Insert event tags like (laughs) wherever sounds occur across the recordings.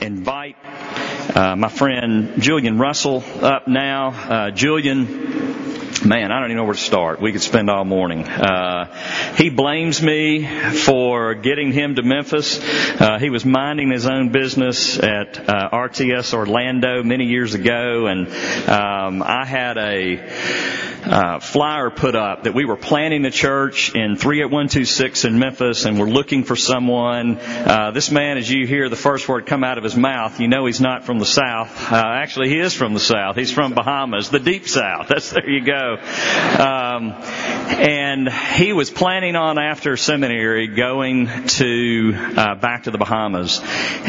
invite uh, my friend Julian Russell up now. Uh, Julian Man, I don't even know where to start. We could spend all morning. Uh, he blames me for getting him to Memphis. Uh, he was minding his own business at uh, RTS Orlando many years ago, and um, I had a uh, flyer put up that we were planning a church in 38126 in Memphis, and we're looking for someone. Uh, this man, as you hear the first word come out of his mouth, you know he's not from the South. Uh, actually, he is from the South. He's from Bahamas, the deep South. (laughs) That's there you go. Um, and he was planning on after seminary going to uh, back to the Bahamas,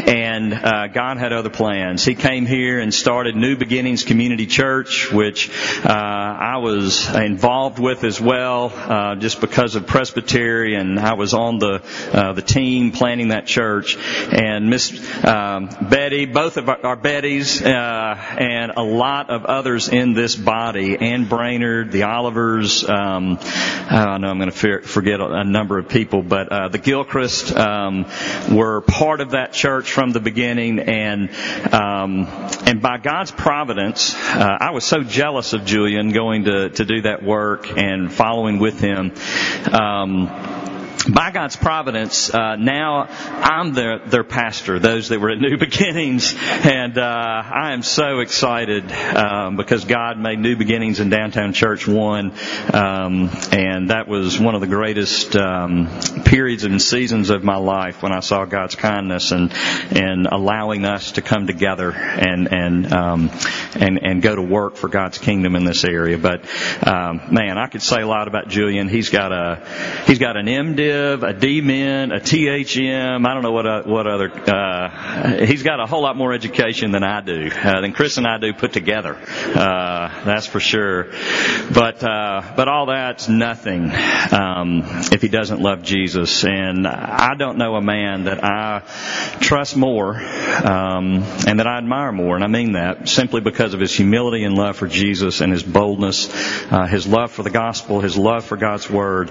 and uh, God had other plans. He came here and started New Beginnings Community Church, which uh, I was involved with as well, uh, just because of Presbytery, and I was on the uh, the team planning that church. And Miss um, Betty, both of our, our Bettys, uh, and a lot of others in this body, and Brainerd, the Olivers. Um, I know I'm going to forget a number of people, but uh, the Gilchrist um, were part of that church from the beginning, and um, and by God's providence, uh, I was so jealous of Julian going to to do that work and following with him. Um, by God's providence, uh, now I'm their, their pastor, those that were at (laughs) New Beginnings, and uh, I am so excited um, because God made New Beginnings in Downtown Church one, um, and that was one of the greatest um, periods and seasons of my life when I saw God's kindness and and allowing us to come together and and um, and and go to work for God's kingdom in this area. But um, man, I could say a lot about Julian. He's got a he's got an MDiv a D-Min, a THM. I don't know what uh, what other. Uh, he's got a whole lot more education than I do, uh, than Chris and I do put together. Uh, that's for sure. But uh, but all that's nothing um, if he doesn't love Jesus. And I don't know a man that I trust more um, and that I admire more, and I mean that simply because of his humility and love for Jesus and his boldness, uh, his love for the gospel, his love for God's word,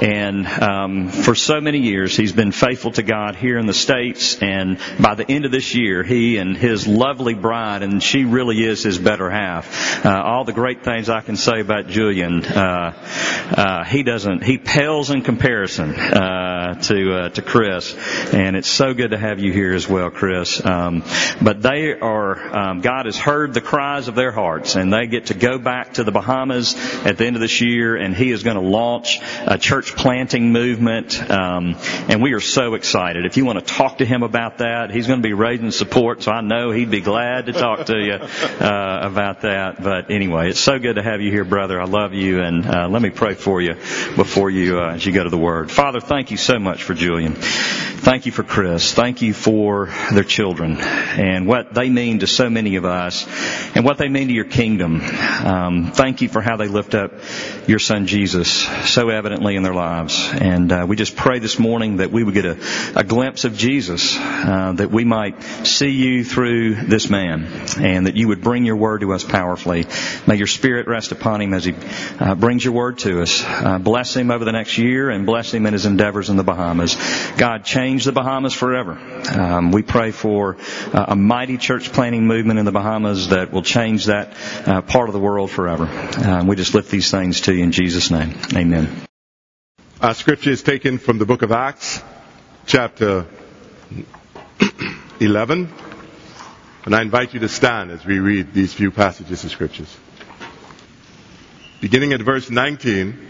and um, for so many years, he's been faithful to God here in the States, and by the end of this year, he and his lovely bride, and she really is his better half. Uh, all the great things I can say about Julian, uh, uh, he doesn't, he pales in comparison uh, to uh, to Chris, and it's so good to have you here as well, Chris. Um, but they are, um, God has heard the cries of their hearts, and they get to go back to the Bahamas at the end of this year, and he is going to launch a church planting movement um, and we are so excited. If you want to talk to him about that, he's going to be raising support, so I know he'd be glad to talk to you (laughs) uh, about that. But anyway, it's so good to have you here, brother. I love you, and uh, let me pray for you before you uh, as you go to the Word. Father, thank you so much for Julian. Thank you for Chris. Thank you for their children and what they mean to so many of us and what they mean to your kingdom. Um, thank you for how they lift up your son Jesus so evidently in their lives. And uh, we just pray this morning that we would get a, a glimpse of Jesus, uh, that we might see you through this man and that you would bring your word to us powerfully. May your spirit rest upon him as he uh, brings your word to us. Uh, bless him over the next year and bless him in his endeavors in the Bahamas. God, change change the Bahamas forever. Um, we pray for uh, a mighty church planting movement in the Bahamas that will change that uh, part of the world forever. Um, we just lift these things to you in Jesus' name. Amen. Our scripture is taken from the book of Acts, chapter (clears throat) 11. And I invite you to stand as we read these few passages of scriptures. Beginning at verse 19.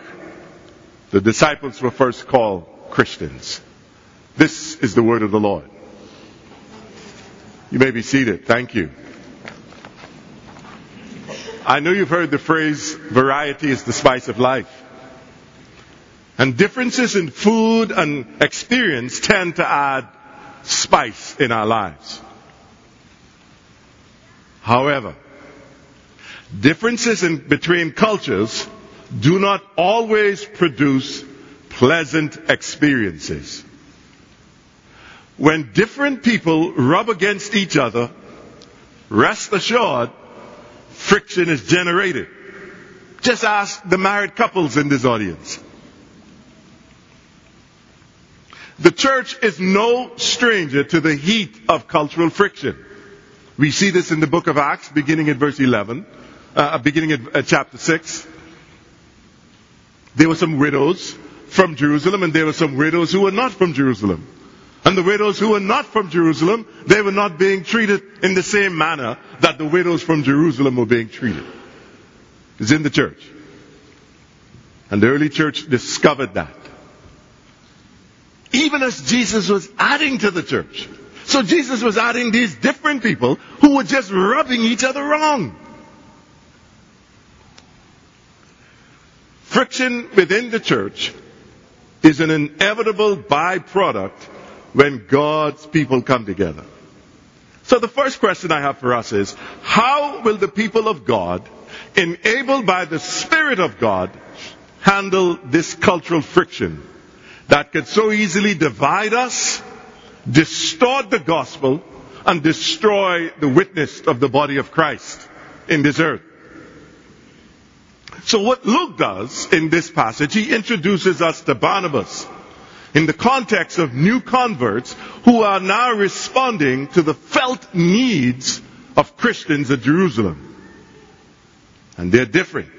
the disciples were first called Christians. This is the word of the Lord. You may be seated. Thank you. I know you've heard the phrase, variety is the spice of life. And differences in food and experience tend to add spice in our lives. However, differences in, between cultures do not always produce pleasant experiences. When different people rub against each other, rest assured, friction is generated. Just ask the married couples in this audience. The church is no stranger to the heat of cultural friction. We see this in the book of Acts, beginning at verse 11, uh, beginning at uh, chapter 6. There were some widows from Jerusalem, and there were some widows who were not from Jerusalem. And the widows who were not from Jerusalem, they were not being treated in the same manner that the widows from Jerusalem were being treated. It's in the church. And the early church discovered that. Even as Jesus was adding to the church. So Jesus was adding these different people who were just rubbing each other wrong. Friction within the church is an inevitable byproduct when God's people come together. So the first question I have for us is, how will the people of God, enabled by the Spirit of God, handle this cultural friction that could so easily divide us, distort the gospel, and destroy the witness of the body of Christ in this earth? So what Luke does in this passage, he introduces us to Barnabas in the context of new converts who are now responding to the felt needs of Christians at Jerusalem. And they're different.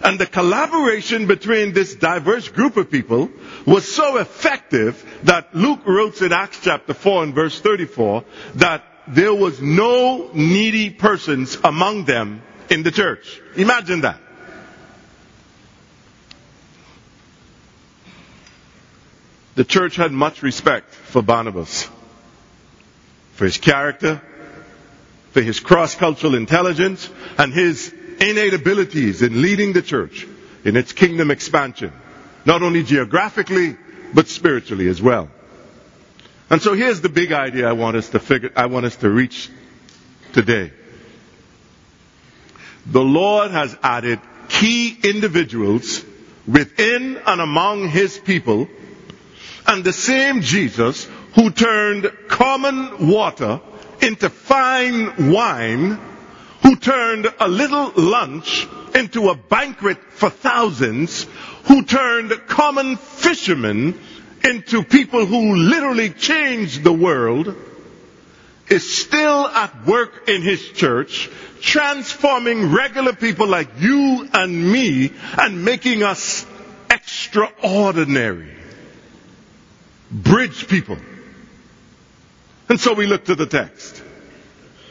And the collaboration between this diverse group of people was so effective that Luke wrote in Acts chapter 4 and verse 34 that there was no needy persons among them in the church. Imagine that. The church had much respect for Barnabas, for his character, for his cross-cultural intelligence, and his innate abilities in leading the church in its kingdom expansion, not only geographically, but spiritually as well. And so here's the big idea I want us to figure, I want us to reach today. The Lord has added key individuals within and among His people and the same Jesus who turned common water into fine wine, who turned a little lunch into a banquet for thousands, who turned common fishermen into people who literally changed the world, is still at work in his church, transforming regular people like you and me and making us extraordinary bridge people. And so we look to the text.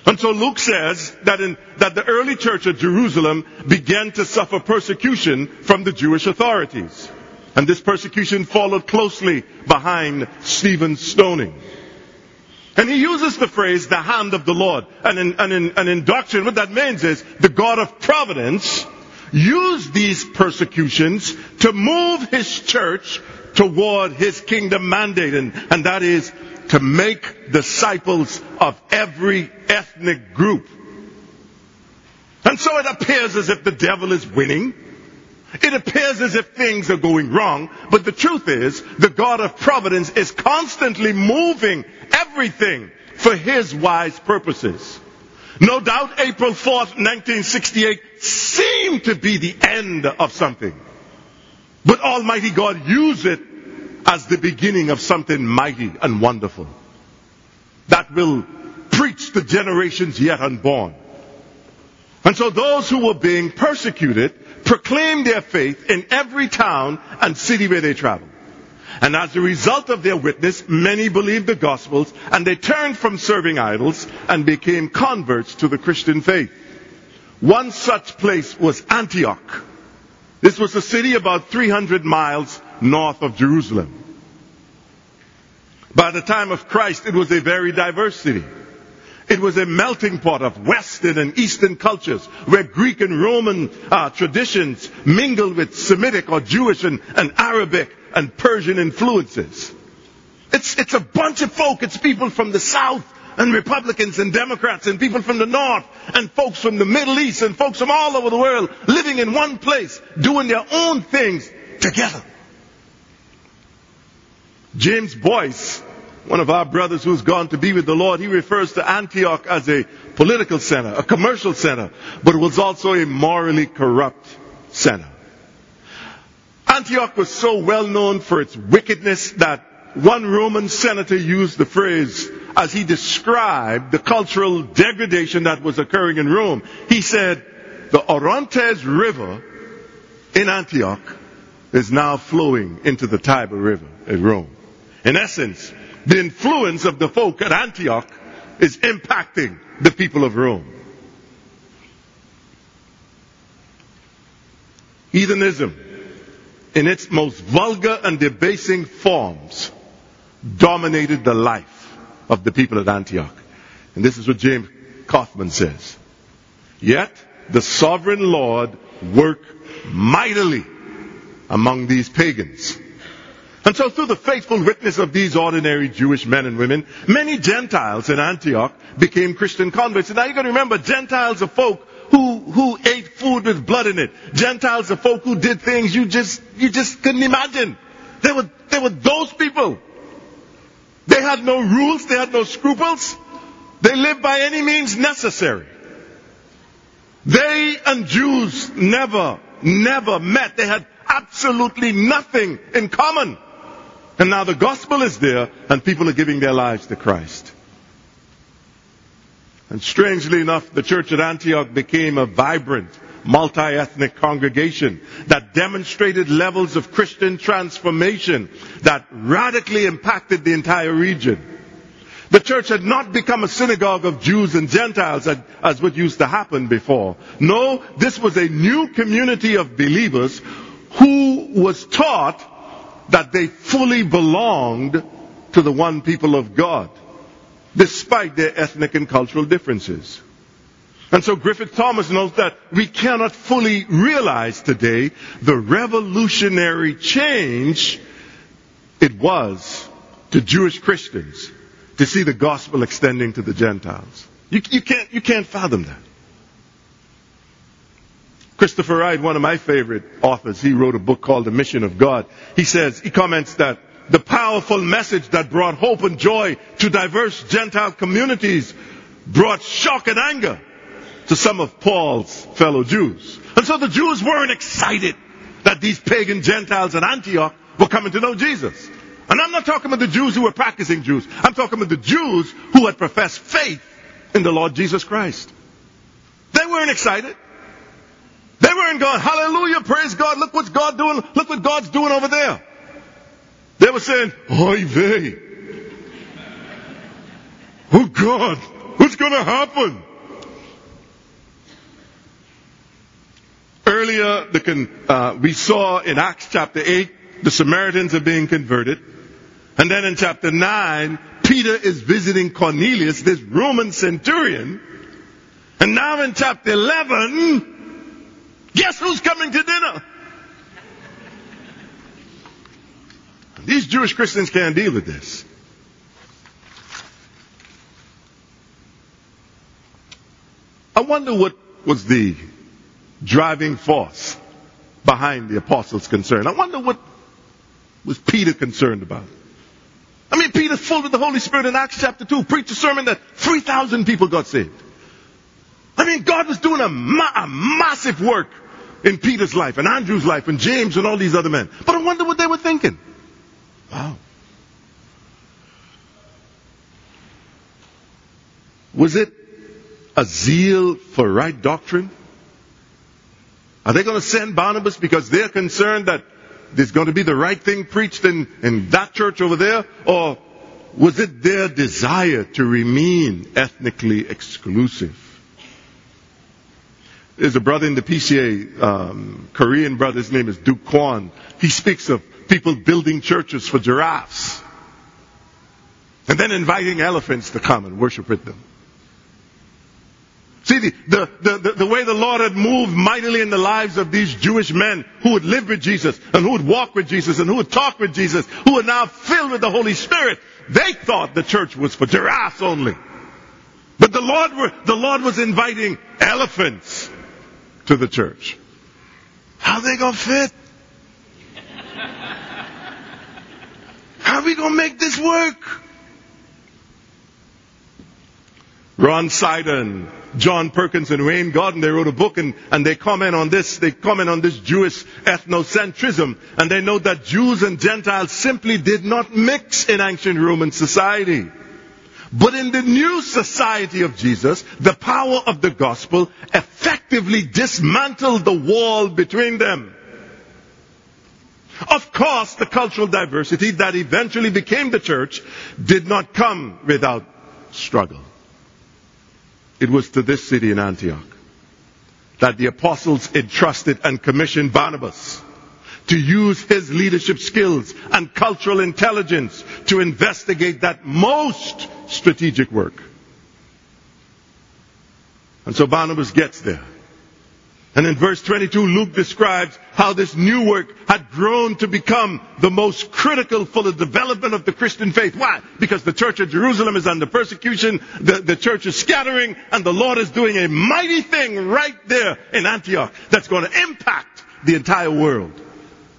And so Luke says that, in, that the early church at Jerusalem began to suffer persecution from the Jewish authorities. And this persecution followed closely behind Stephen's stoning. And he uses the phrase, the hand of the Lord. And in, and in, and in doctrine, what that means is the God of providence used these persecutions to move his church toward his kingdom mandate, and, and that is to make disciples of every ethnic group. And so it appears as if the devil is winning. It appears as if things are going wrong, but the truth is, the God of providence is constantly moving everything for his wise purposes. No doubt April 4th, 1968 seemed to be the end of something. But Almighty God used it as the beginning of something mighty and wonderful that will preach to generations yet unborn. And so those who were being persecuted proclaimed their faith in every town and city where they traveled. And as a result of their witness, many believed the Gospels and they turned from serving idols and became converts to the Christian faith. One such place was Antioch. This was a city about 300 miles north of Jerusalem. By the time of Christ, it was a very diverse city. It was a melting pot of Western and Eastern cultures where Greek and Roman uh, traditions mingled with Semitic or Jewish and, and Arabic and Persian influences. It's, it's a bunch of folk. It's people from the South and Republicans and Democrats and people from the North and folks from the Middle East and folks from all over the world living in one place, doing their own things together. James Boice one of our brothers who's gone to be with the Lord, he refers to Antioch as a political center, a commercial center, but it was also a morally corrupt center. Antioch was so well known for its wickedness that one Roman senator used the phrase as he described the cultural degradation that was occurring in Rome. He said, the Orontes River in Antioch is now flowing into the Tiber River in Rome. In essence, the influence of the folk at Antioch is impacting the people of Rome. Heathenism, in its most vulgar and debasing forms, dominated the life of the people at Antioch. And this is what James Kaufman says. Yet, the sovereign Lord worked mightily among these pagans and so through the faithful witness of these ordinary Jewish men and women, many Gentiles in Antioch became Christian converts. And now you've gotta remember, Gentiles are folk who, who ate food with blood in it. Gentiles are folk who did things you just, you just couldn't imagine. They were, they were those people. They had no rules, they had no scruples. They lived by any means necessary. They and Jews never, never met. They had absolutely nothing in common. And now the gospel is there and people are giving their lives to Christ. And strangely enough, the church at Antioch became a vibrant, multi-ethnic congregation that demonstrated levels of Christian transformation that radically impacted the entire region. The church had not become a synagogue of Jews and Gentiles as, what used to happen before. No, this was a new community of believers who was taught that they fully belonged to the one people of God, despite their ethnic and cultural differences. And so Griffith Thomas notes that we cannot fully realize today the revolutionary change it was to Jewish Christians to see the gospel extending to the Gentiles. You, you, can't, you can't fathom that. Christopher Wright, one of my favorite authors, he wrote a book called The Mission of God. He says, he comments that the powerful message that brought hope and joy to diverse Gentile communities brought shock and anger to some of Paul's fellow Jews. And so the Jews weren't excited that these pagan Gentiles in Antioch were coming to know Jesus. And I'm not talking about the Jews who were practicing Jews. I'm talking about the Jews who had professed faith in the Lord Jesus Christ. They weren't excited. They weren't going, hallelujah, praise God, look what's God doing, look what God's doing over there. They were saying, oy vey. Oh God, what's gonna happen? Earlier, the, uh, we saw in Acts chapter 8, the Samaritans are being converted. And then in chapter 9, Peter is visiting Cornelius, this Roman centurion. And now in chapter 11, Guess who's coming to dinner? These Jewish Christians can't deal with this. I wonder what was the driving force behind the apostles' concern. I wonder what was Peter concerned about. I mean, Peter's full of the Holy Spirit in Acts chapter 2, preached a sermon that 3,000 people got saved. I mean, God was doing a, ma- a massive work in Peter's life and Andrew's life and James and all these other men. But I wonder what they were thinking. Wow. Was it a zeal for right doctrine? Are they going to send Barnabas because they're concerned that there's going to be the right thing preached in, in that church over there? Or was it their desire to remain ethnically exclusive? There's a brother in the PCA, um, Korean brother, his name is Duke Kwon. He speaks of people building churches for giraffes. And then inviting elephants to come and worship with them. See, the, the, the, the, way the Lord had moved mightily in the lives of these Jewish men who would live with Jesus and who would walk with Jesus and who would talk with Jesus, who are now filled with the Holy Spirit, they thought the church was for giraffes only. But the Lord, were, the Lord was inviting elephants to the church. How they gonna fit? How we gonna make this work? Ron Sider, John Perkins, and Wayne Gordon, they wrote a book and, and they comment on this, they comment on this Jewish ethnocentrism, and they note that Jews and Gentiles simply did not mix in ancient Roman society. But in the new society of Jesus, the power of the gospel effectively dismantled the wall between them. Of course, the cultural diversity that eventually became the church did not come without struggle. It was to this city in Antioch that the apostles entrusted and commissioned Barnabas to use his leadership skills and cultural intelligence to investigate that most strategic work. And so Barnabas gets there. And in verse 22, Luke describes how this new work had grown to become the most critical for the development of the Christian faith. Why? Because the church of Jerusalem is under persecution, the, the church is scattering, and the Lord is doing a mighty thing right there in Antioch that's going to impact the entire world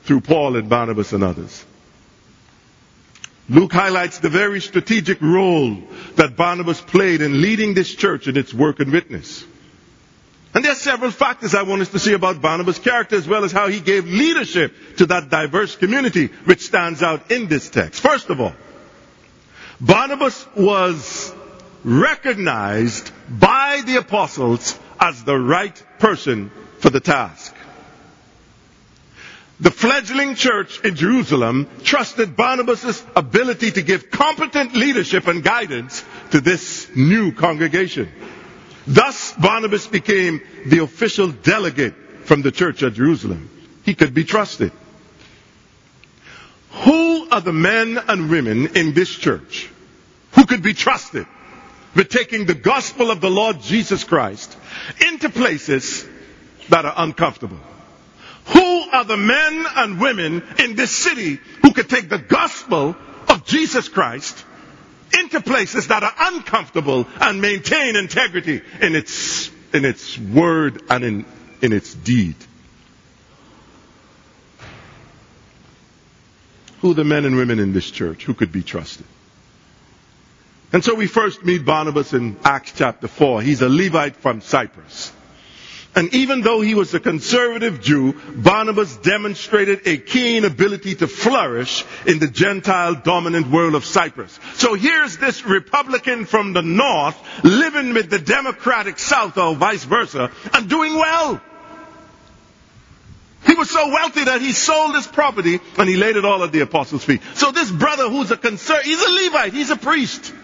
through Paul and Barnabas and others. Luke highlights the very strategic role that Barnabas played in leading this church in its work and witness. And there are several factors I want us to see about Barnabas' character as well as how he gave leadership to that diverse community which stands out in this text. First of all, Barnabas was recognized by the apostles as the right person for the task. The fledgling church in Jerusalem trusted Barnabas' ability to give competent leadership and guidance to this new congregation. Thus, Barnabas became the official delegate from the church at Jerusalem. He could be trusted. Who are the men and women in this church who could be trusted with taking the gospel of the Lord Jesus Christ into places that are uncomfortable? Who are the men and women in this city who could take the gospel of Jesus Christ into places that are uncomfortable and maintain integrity in its, in its word and in, in its deed. Who are the men and women in this church who could be trusted? And so we first meet Barnabas in Acts chapter 4. He's a Levite from Cyprus. And even though he was a conservative Jew, Barnabas demonstrated a keen ability to flourish in the Gentile dominant world of Cyprus. So here's this Republican from the north living with the Democratic South or vice versa and doing well. He was so wealthy that he sold his property and he laid it all at the apostles' feet. So this brother who's a concern, he's a Levite, he's a priest.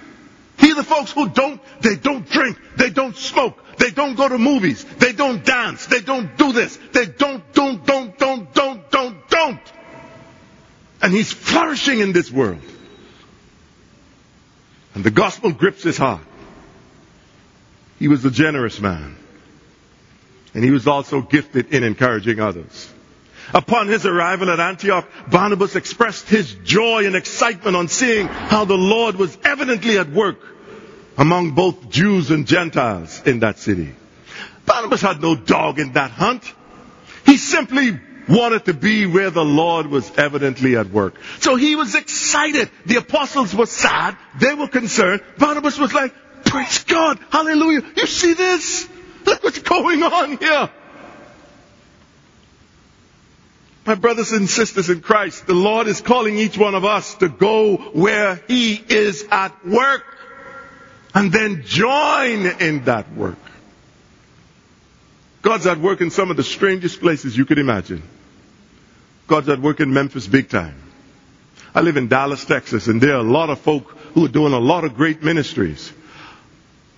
He's the folks who don't, they don't drink, they don't smoke, they don't go to movies. They don't dance. They don't do this. They don't, don't, don't, don't, don't, don't, don't. And he's flourishing in this world. And the gospel grips his heart. He was a generous man. And he was also gifted in encouraging others. Upon his arrival at Antioch, Barnabas expressed his joy and excitement on seeing how the Lord was evidently at work among both Jews and Gentiles in that city. Barnabas had no dog in that hunt. He simply wanted to be where the Lord was evidently at work. So he was excited. The apostles were sad. They were concerned. Barnabas was like, praise God. Hallelujah. You see this? Look what's going on here. My brothers and sisters in Christ, the Lord is calling each one of us to go where He is at work and then join in that work. God's at work in some of the strangest places you could imagine. God's at work in Memphis big time. I live in Dallas, Texas, and there are a lot of folk who are doing a lot of great ministries.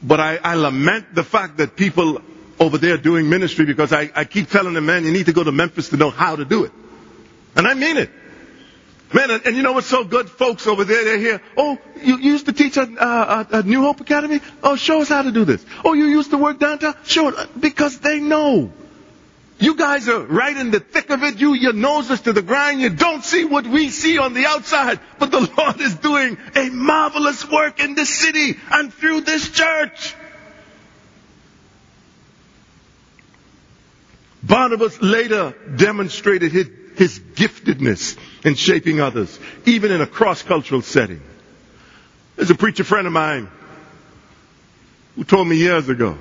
But I, I lament the fact that people over there doing ministry because I, I keep telling them, man, you need to go to Memphis to know how to do it. And I mean it. Man, and, and, you know what's so good? Folks over there, they're here. Oh, you used to teach at, uh, at New Hope Academy? Oh, show us how to do this. Oh, you used to work downtown? Sure. Because they know. You guys are right in the thick of it. You, your nose is to the grind. You don't see what we see on the outside. But the (laughs) Lord is doing a marvelous work in this city and through this church. Barnabas later demonstrated his, his giftedness in shaping others, even in a cross-cultural setting. There's a preacher friend of mine who told me years ago,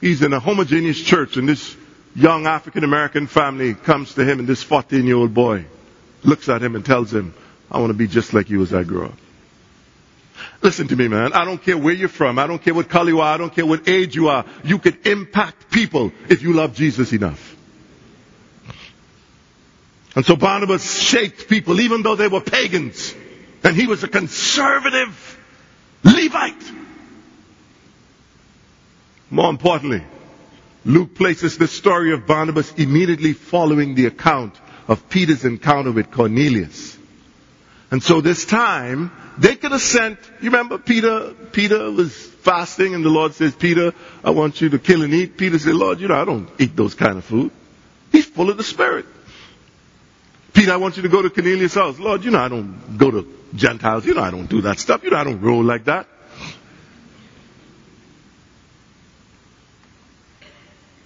he's in a homogeneous church and this young African American family comes to him and this 14 year old boy looks at him and tells him, I want to be just like you as I grow up. Listen to me, man. I don't care where you're from. I don't care what color you are. I don't care what age you are. You can impact people if you love Jesus enough. And so Barnabas shaped people even though they were pagans. And he was a conservative Levite. More importantly, Luke places the story of Barnabas immediately following the account of Peter's encounter with Cornelius. And so this time, they could have sent, you remember Peter, Peter was fasting and the Lord says, Peter, I want you to kill and eat. Peter said, Lord, you know, I don't eat those kind of food. He's full of the Spirit. Peter, I want you to go to Cornelius' house. Lord, you know, I don't go to Gentiles. You know, I don't do that stuff. You know, I don't roll like that.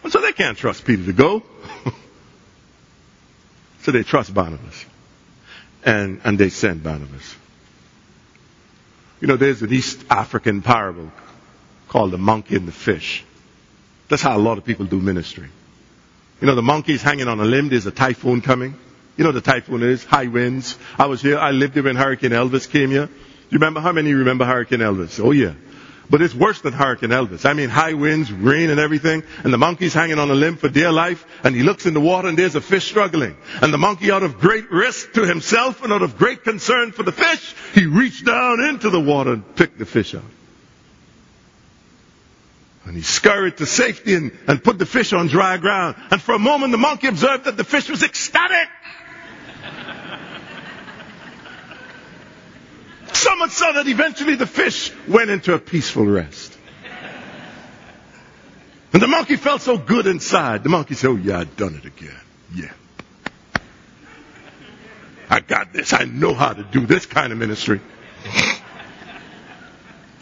And so they can't trust Peter to go. (laughs) so they trust Barnabas. And, and they send Barnabas. You know, there's an East African parable called the monkey and the fish. That's how a lot of people do ministry. You know, the monkey's hanging on a limb, there's a typhoon coming. You know the typhoon is, high winds. I was here, I lived here when Hurricane Elvis came here. You remember, how many remember Hurricane Elvis? Oh yeah. But it's worse than Hurricane Elvis. I mean, high winds, rain and everything, and the monkey's hanging on a limb for dear life, and he looks in the water and there's a fish struggling. And the monkey, out of great risk to himself and out of great concern for the fish, he reached down into the water and picked the fish out. And he scurried to safety and, and put the fish on dry ground. And for a moment the monkey observed that the fish was ecstatic. So much so that eventually the fish went into a peaceful rest. And the monkey felt so good inside. The monkey said, Oh, yeah, I've done it again. Yeah. I got this. I know how to do this kind of ministry.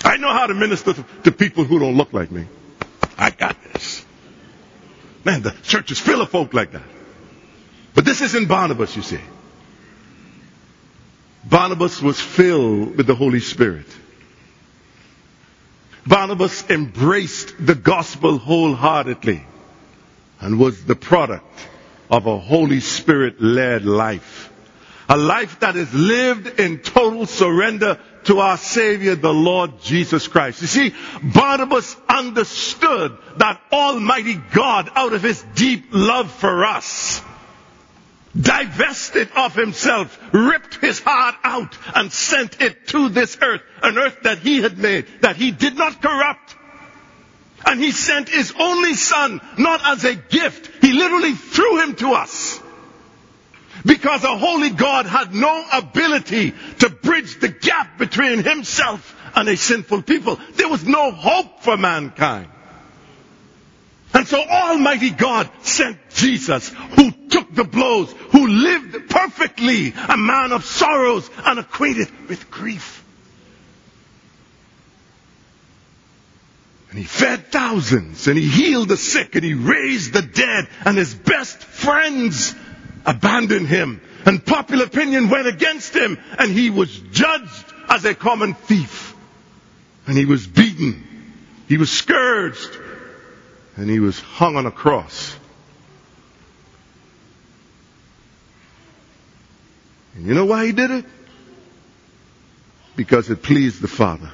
I know how to minister to people who don't look like me. I got this. Man, the church is full of folk like that. But this isn't Barnabas, you see. Barnabas was filled with the Holy Spirit. Barnabas embraced the gospel wholeheartedly and was the product of a Holy Spirit led life. A life that is lived in total surrender to our Savior, the Lord Jesus Christ. You see, Barnabas understood that Almighty God, out of His deep love for us, divested of himself, ripped his heart out and sent it to this earth, an earth that he had made, that he did not corrupt. And he sent his only son, not as a gift, he literally threw him to us. Because a holy God had no ability to bridge the gap between himself and a sinful people. There was no hope for mankind. And so Almighty God sent Jesus, who took the blows, who lived perfectly, a man of sorrows and acquainted with grief. And he fed thousands, and he healed the sick, and he raised the dead, and his best friends abandoned him. And popular opinion went against him, and he was judged as a common thief. And he was beaten. He was scourged and he was hung on a cross. And you know why he did it? Because it pleased the Father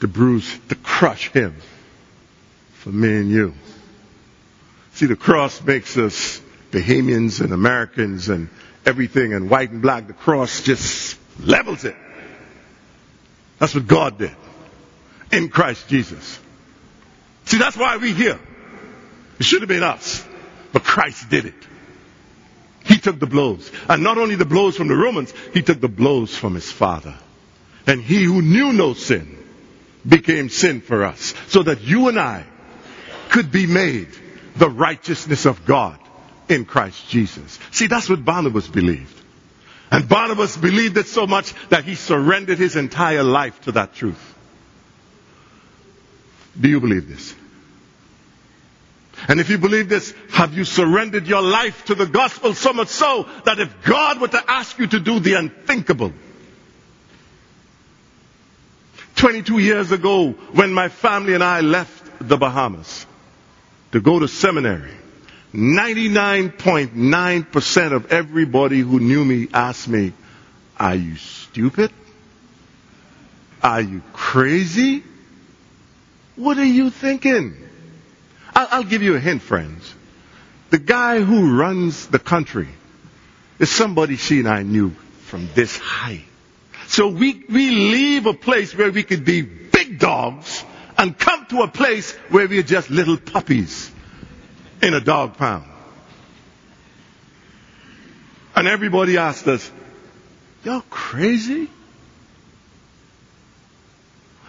to bruise, to crush him for me and you. See, the cross makes us Bahamians and Americans and everything and white and black. The cross just levels it. That's what God did in Christ Jesus. See, that's why we're here. It should have been us, but Christ did it. He took the blows. And not only the blows from the Romans, he took the blows from his Father. And he who knew no sin became sin for us, so that you and I could be made the righteousness of God in Christ Jesus. See, that's what Barnabas believed. And Barnabas believed it so much that he surrendered his entire life to that truth. Do you believe this? And if you believe this, have you surrendered your life to the gospel so much so that if God were to ask you to do the unthinkable, 22 years ago when my family and I left the Bahamas to go to seminary, 99.9% of everybody who knew me asked me, are you stupid? Are you crazy? What are you thinking? I'll, I'll give you a hint, friends. The guy who runs the country is somebody she and I knew from this height. So we, we leave a place where we could be big dogs and come to a place where we're just little puppies in a dog pound. And everybody asked us, y'all crazy?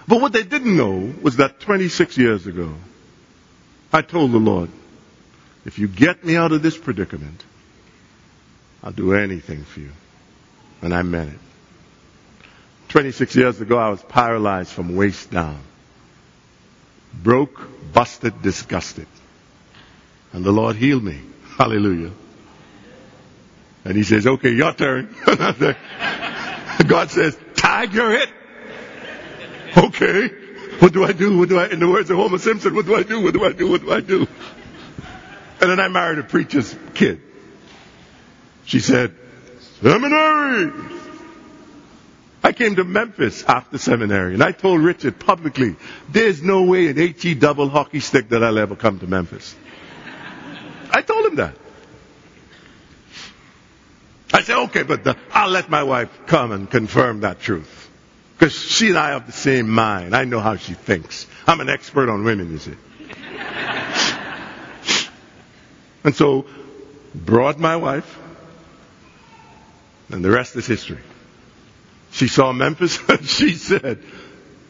But what they didn't know was that 26 years ago, I told the Lord, if you get me out of this predicament, I'll do anything for you. And I meant it. 26 years ago, I was paralyzed from waist down. Broke, busted, disgusted. And the Lord healed me. Hallelujah. And he says, okay, your turn. (laughs) God says, tiger it. Okay. What do I do? What do I, in the words of Homer Simpson, what do I do? What do I do? What do I do? And then I married a preacher's kid. She said, seminary. I came to Memphis after seminary and I told Richard publicly, there's no way an HE double hockey stick that I'll ever come to Memphis. I told him that. I said, okay, but the, I'll let my wife come and confirm that truth. Because she and I have the same mind. I know how she thinks. I'm an expert on women, you see. and so, brought my wife, and the rest is history. She saw Memphis, (laughs) and she said,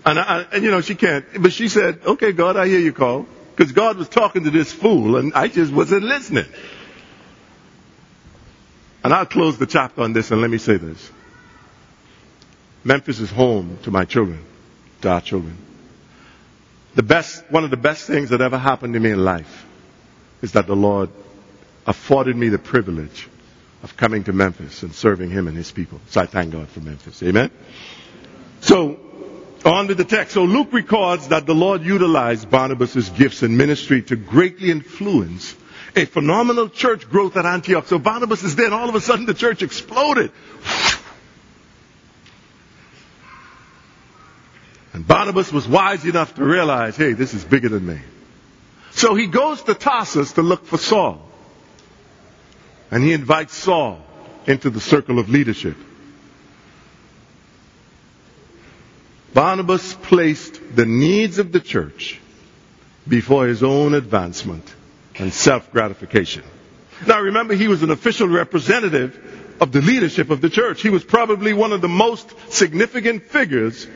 and, I, and you know, she can't, but she said, okay, God, I hear you call. Because God was talking to this fool, and I just wasn't listening. And I'll close the chapter on this, and let me say this. Memphis is home to my children, to our children. The best, one of the best things that ever happened to me in life is that the Lord afforded me the privilege of coming to Memphis and serving Him and His people. So I thank God for Memphis. Amen? So, on to the text. So Luke records that the Lord utilized Barnabas' gifts and ministry to greatly influence a phenomenal church growth at Antioch. So Barnabas is there and all of a sudden the church exploded. And Barnabas was wise enough to realize, hey, this is bigger than me. So he goes to Tarsus to look for Saul. And he invites Saul into the circle of leadership. Barnabas placed the needs of the church before his own advancement and self-gratification. Now remember, he was an official representative of the leadership of the church. He was probably one of the most significant figures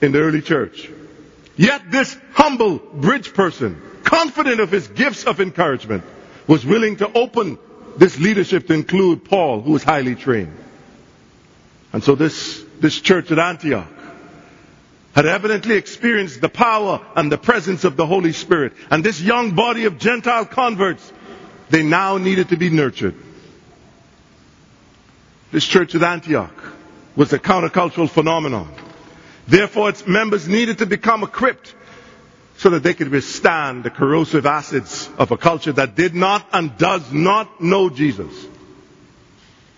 in the early church. Yet this humble bridge person, confident of his gifts of encouragement, was willing to open this leadership to include Paul, who was highly trained. And so this, this church at Antioch had evidently experienced the power and the presence of the Holy Spirit. And this young body of Gentile converts, they now needed to be nurtured. This church at Antioch was a countercultural phenomenon. Therefore, its members needed to become equipped so that they could withstand the corrosive acids of a culture that did not and does not know Jesus.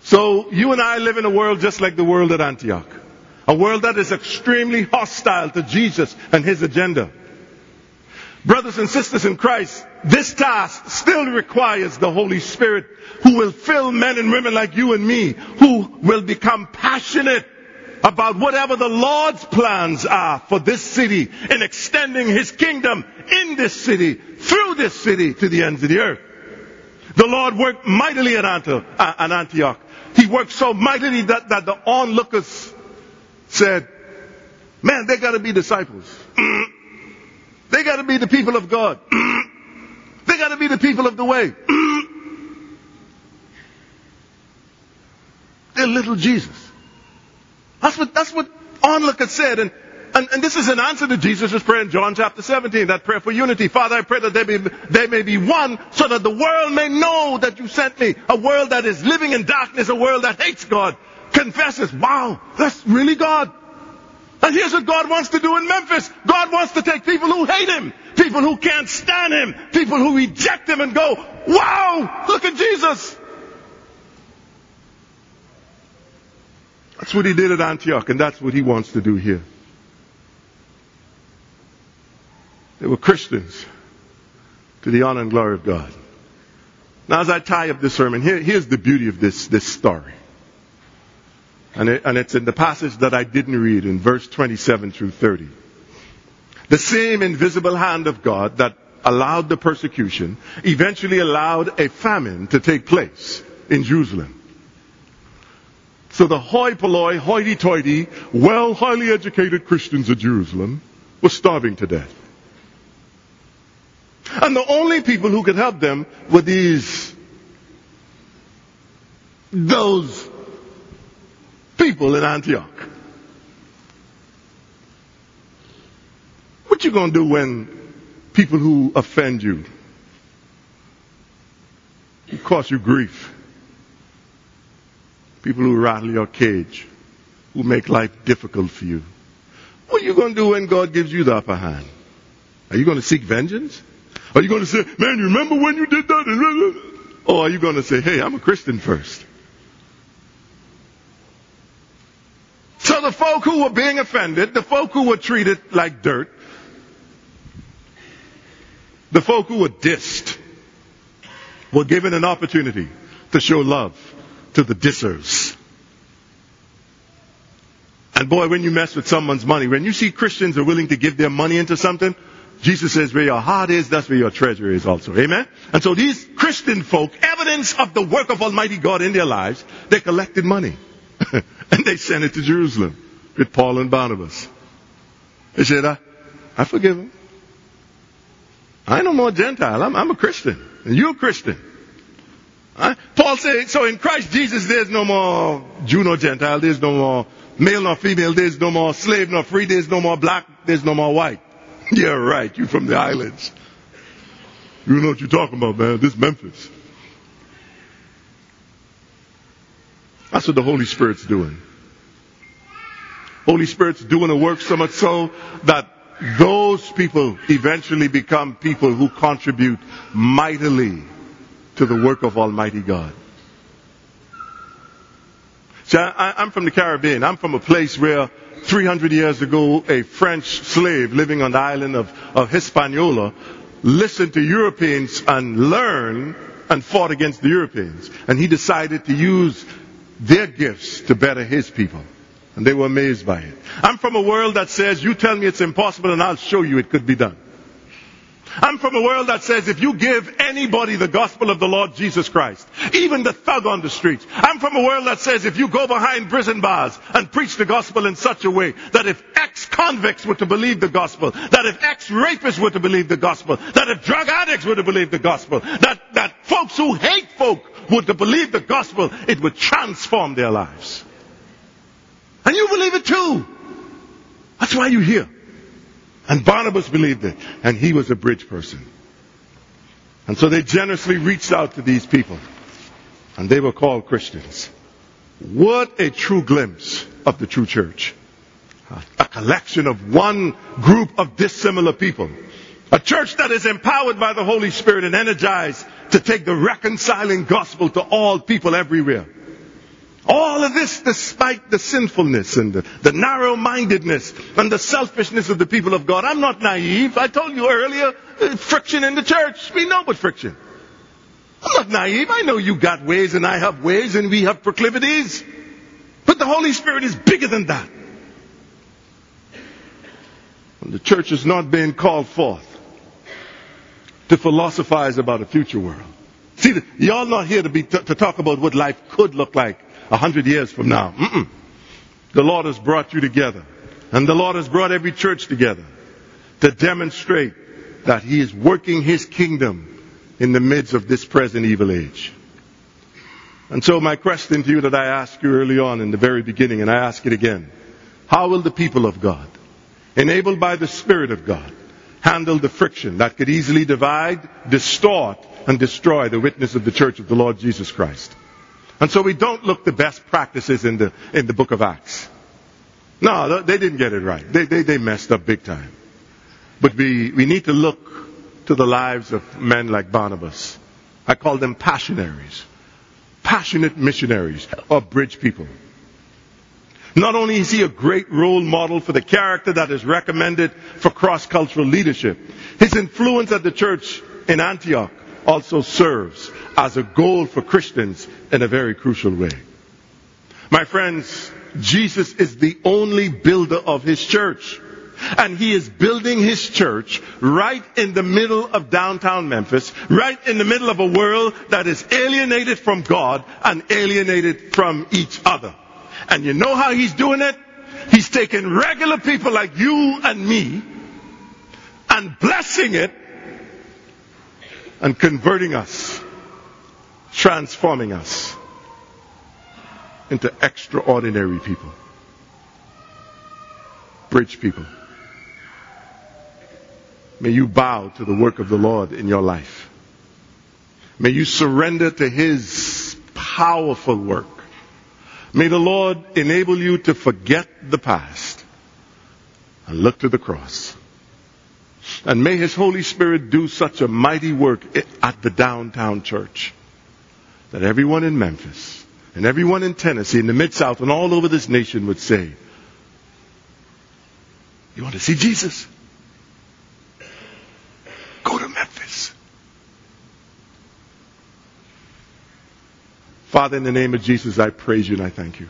So you and I live in a world just like the world at Antioch. A world that is extremely hostile to Jesus and his agenda. Brothers and sisters in Christ, this task still requires the Holy Spirit who will fill men and women like you and me, who will become passionate about whatever the Lord's plans are for this city in extending His kingdom in this city, through this city to the ends of the earth. The Lord worked mightily at uh, Antioch. He worked so mightily that, that the onlookers said, man, they gotta be disciples. (clears throat) They gotta be the people of God. (clears throat) They gotta be the people of the way. (clears throat) They're little Jesus. That's what, that's what onlookers said. And, and, and, this is an answer to Jesus' prayer in John chapter 17, that prayer for unity. Father, I pray that they, be, they may be one so that the world may know that you sent me. A world that is living in darkness, a world that hates God, confesses, wow, that's really God. And here's what God wants to do in Memphis. God wants to take people who hate Him, people who can't stand Him, people who reject Him and go, wow, look at Jesus. That's what he did at Antioch, and that's what he wants to do here. They were Christians to the honor and glory of God. Now, as I tie up this sermon, here, here's the beauty of this, this story. And, it, and it's in the passage that I didn't read in verse 27 through 30. The same invisible hand of God that allowed the persecution eventually allowed a famine to take place in Jerusalem. So the hoi polloi, hoity-toity, well, highly educated Christians of Jerusalem were starving to death. And the only people who could help them were these, those people in Antioch. What you gonna do when people who offend you, cause you grief, people who rattle your cage, who make life difficult for you. What are you going to do when God gives you the upper hand? Are you going to seek vengeance? Are you going to say, man, you remember when you did that? Or are you going to say, hey, I'm a Christian first? So the folk who were being offended, the folk who were treated like dirt, the folk who were dissed, were given an opportunity to show love to the dissers. And boy, when you mess with someone's money, when you see Christians are willing to give their money into something, Jesus says where your heart is, that's where your treasure is also. Amen? And so these Christian folk, evidence of the work of Almighty God in their lives, they collected money. (laughs) and they sent it to Jerusalem with Paul and Barnabas. They said, I, I forgive them. I ain't no more Gentile. I'm, I'm a Christian. And you're a Christian. Huh? Paul said, so in Christ Jesus, there's no more Jew nor Gentile, there's no more male nor female, there's no more slave nor free, there's no more black, there's no more white. yeah, right, you from the islands. You know what you're talking about, man. This Memphis. That's what the Holy Spirit's doing. Holy Spirit's doing a work so much so that those people eventually become people who contribute mightily to the work of Almighty God. See, I, am from the Caribbean. I'm from a place where 300 years ago, a French slave living on the island of, of Hispaniola listened to Europeans and learned and fought against the Europeans. And he decided to use their gifts to better his people. And they were amazed by it. I'm from a world that says, you tell me it's impossible and I'll show you it could be done. I'm from a world that says if you give anybody the gospel of the Lord Jesus Christ, even the thug on the streets, I'm from a world that says if you go behind prison bars and preach the gospel in such a way that if ex-convicts were to believe the gospel, that if ex-rapists were to believe the gospel, that if drug addicts were to believe the gospel, that, that folks who hate folk were to believe the gospel, it would transform their lives. And you believe it too. That's why you're here. And Barnabas believed it, and he was a bridge person. And so they generously reached out to these people, and they were called Christians. What a true glimpse of the true church. A collection of one group of dissimilar people. A church that is empowered by the Holy Spirit and energized to take the reconciling gospel to all people everywhere. All of this despite the sinfulness and the, the narrow mindedness and the selfishness of the people of God. I'm not naive. I told you earlier, uh, friction in the church. We know about friction. I'm not naive. I know you got ways and I have ways and we have proclivities. But the Holy Spirit is bigger than that. And the church is not being called forth to philosophize about a future world. See, y'all not here to, be, to talk about what life could look like a hundred years from now. Mm-mm. The Lord has brought you together. And the Lord has brought every church together to demonstrate that He is working His kingdom in the midst of this present evil age. And so my question to you that I asked you early on in the very beginning, and I ask it again. How will the people of God, enabled by the Spirit of God, handle the friction that could easily divide, distort, and destroy the witness of the church of the Lord Jesus Christ? And so we don't look the best practices in the, in the book of Acts. No, they didn't get it right. They, they, they messed up big time. But we, we need to look to the lives of men like Barnabas. I call them passionaries. Passionate missionaries or bridge people. Not only is he a great role model for the character that is recommended for cross-cultural leadership, his influence at the church in Antioch also serves as a goal for Christians in a very crucial way. My friends, Jesus is the only builder of his church. And he is building his church right in the middle of downtown Memphis, right in the middle of a world that is alienated from God and alienated from each other. And you know how he's doing it? He's taking regular people like you and me and blessing it and converting us, transforming us into extraordinary people. Bridge people. May you bow to the work of the Lord in your life. May you surrender to His powerful work. May the Lord enable you to forget the past and look to the cross. And may His Holy Spirit do such a mighty work at the downtown church that everyone in Memphis and everyone in Tennessee, in the Mid South, and all over this nation would say, You want to see Jesus? Go to Memphis. Father, in the name of Jesus, I praise you and I thank you.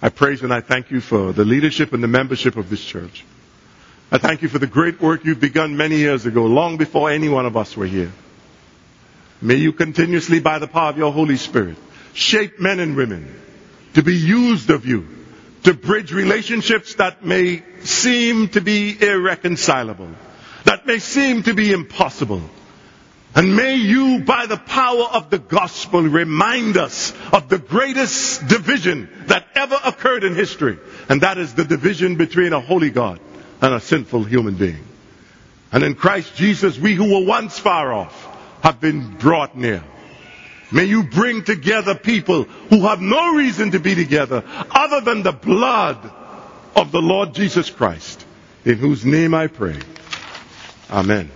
I praise and I thank you for the leadership and the membership of this church. I thank you for the great work you've begun many years ago, long before any one of us were here. May you continuously, by the power of your Holy Spirit, shape men and women to be used of you, to bridge relationships that may seem to be irreconcilable, that may seem to be impossible, and may you, by the power of the gospel, remind us of the greatest division that ever occurred in history. And that is the division between a holy God and a sinful human being. And in Christ Jesus, we who were once far off have been brought near. May you bring together people who have no reason to be together other than the blood of the Lord Jesus Christ, in whose name I pray. Amen.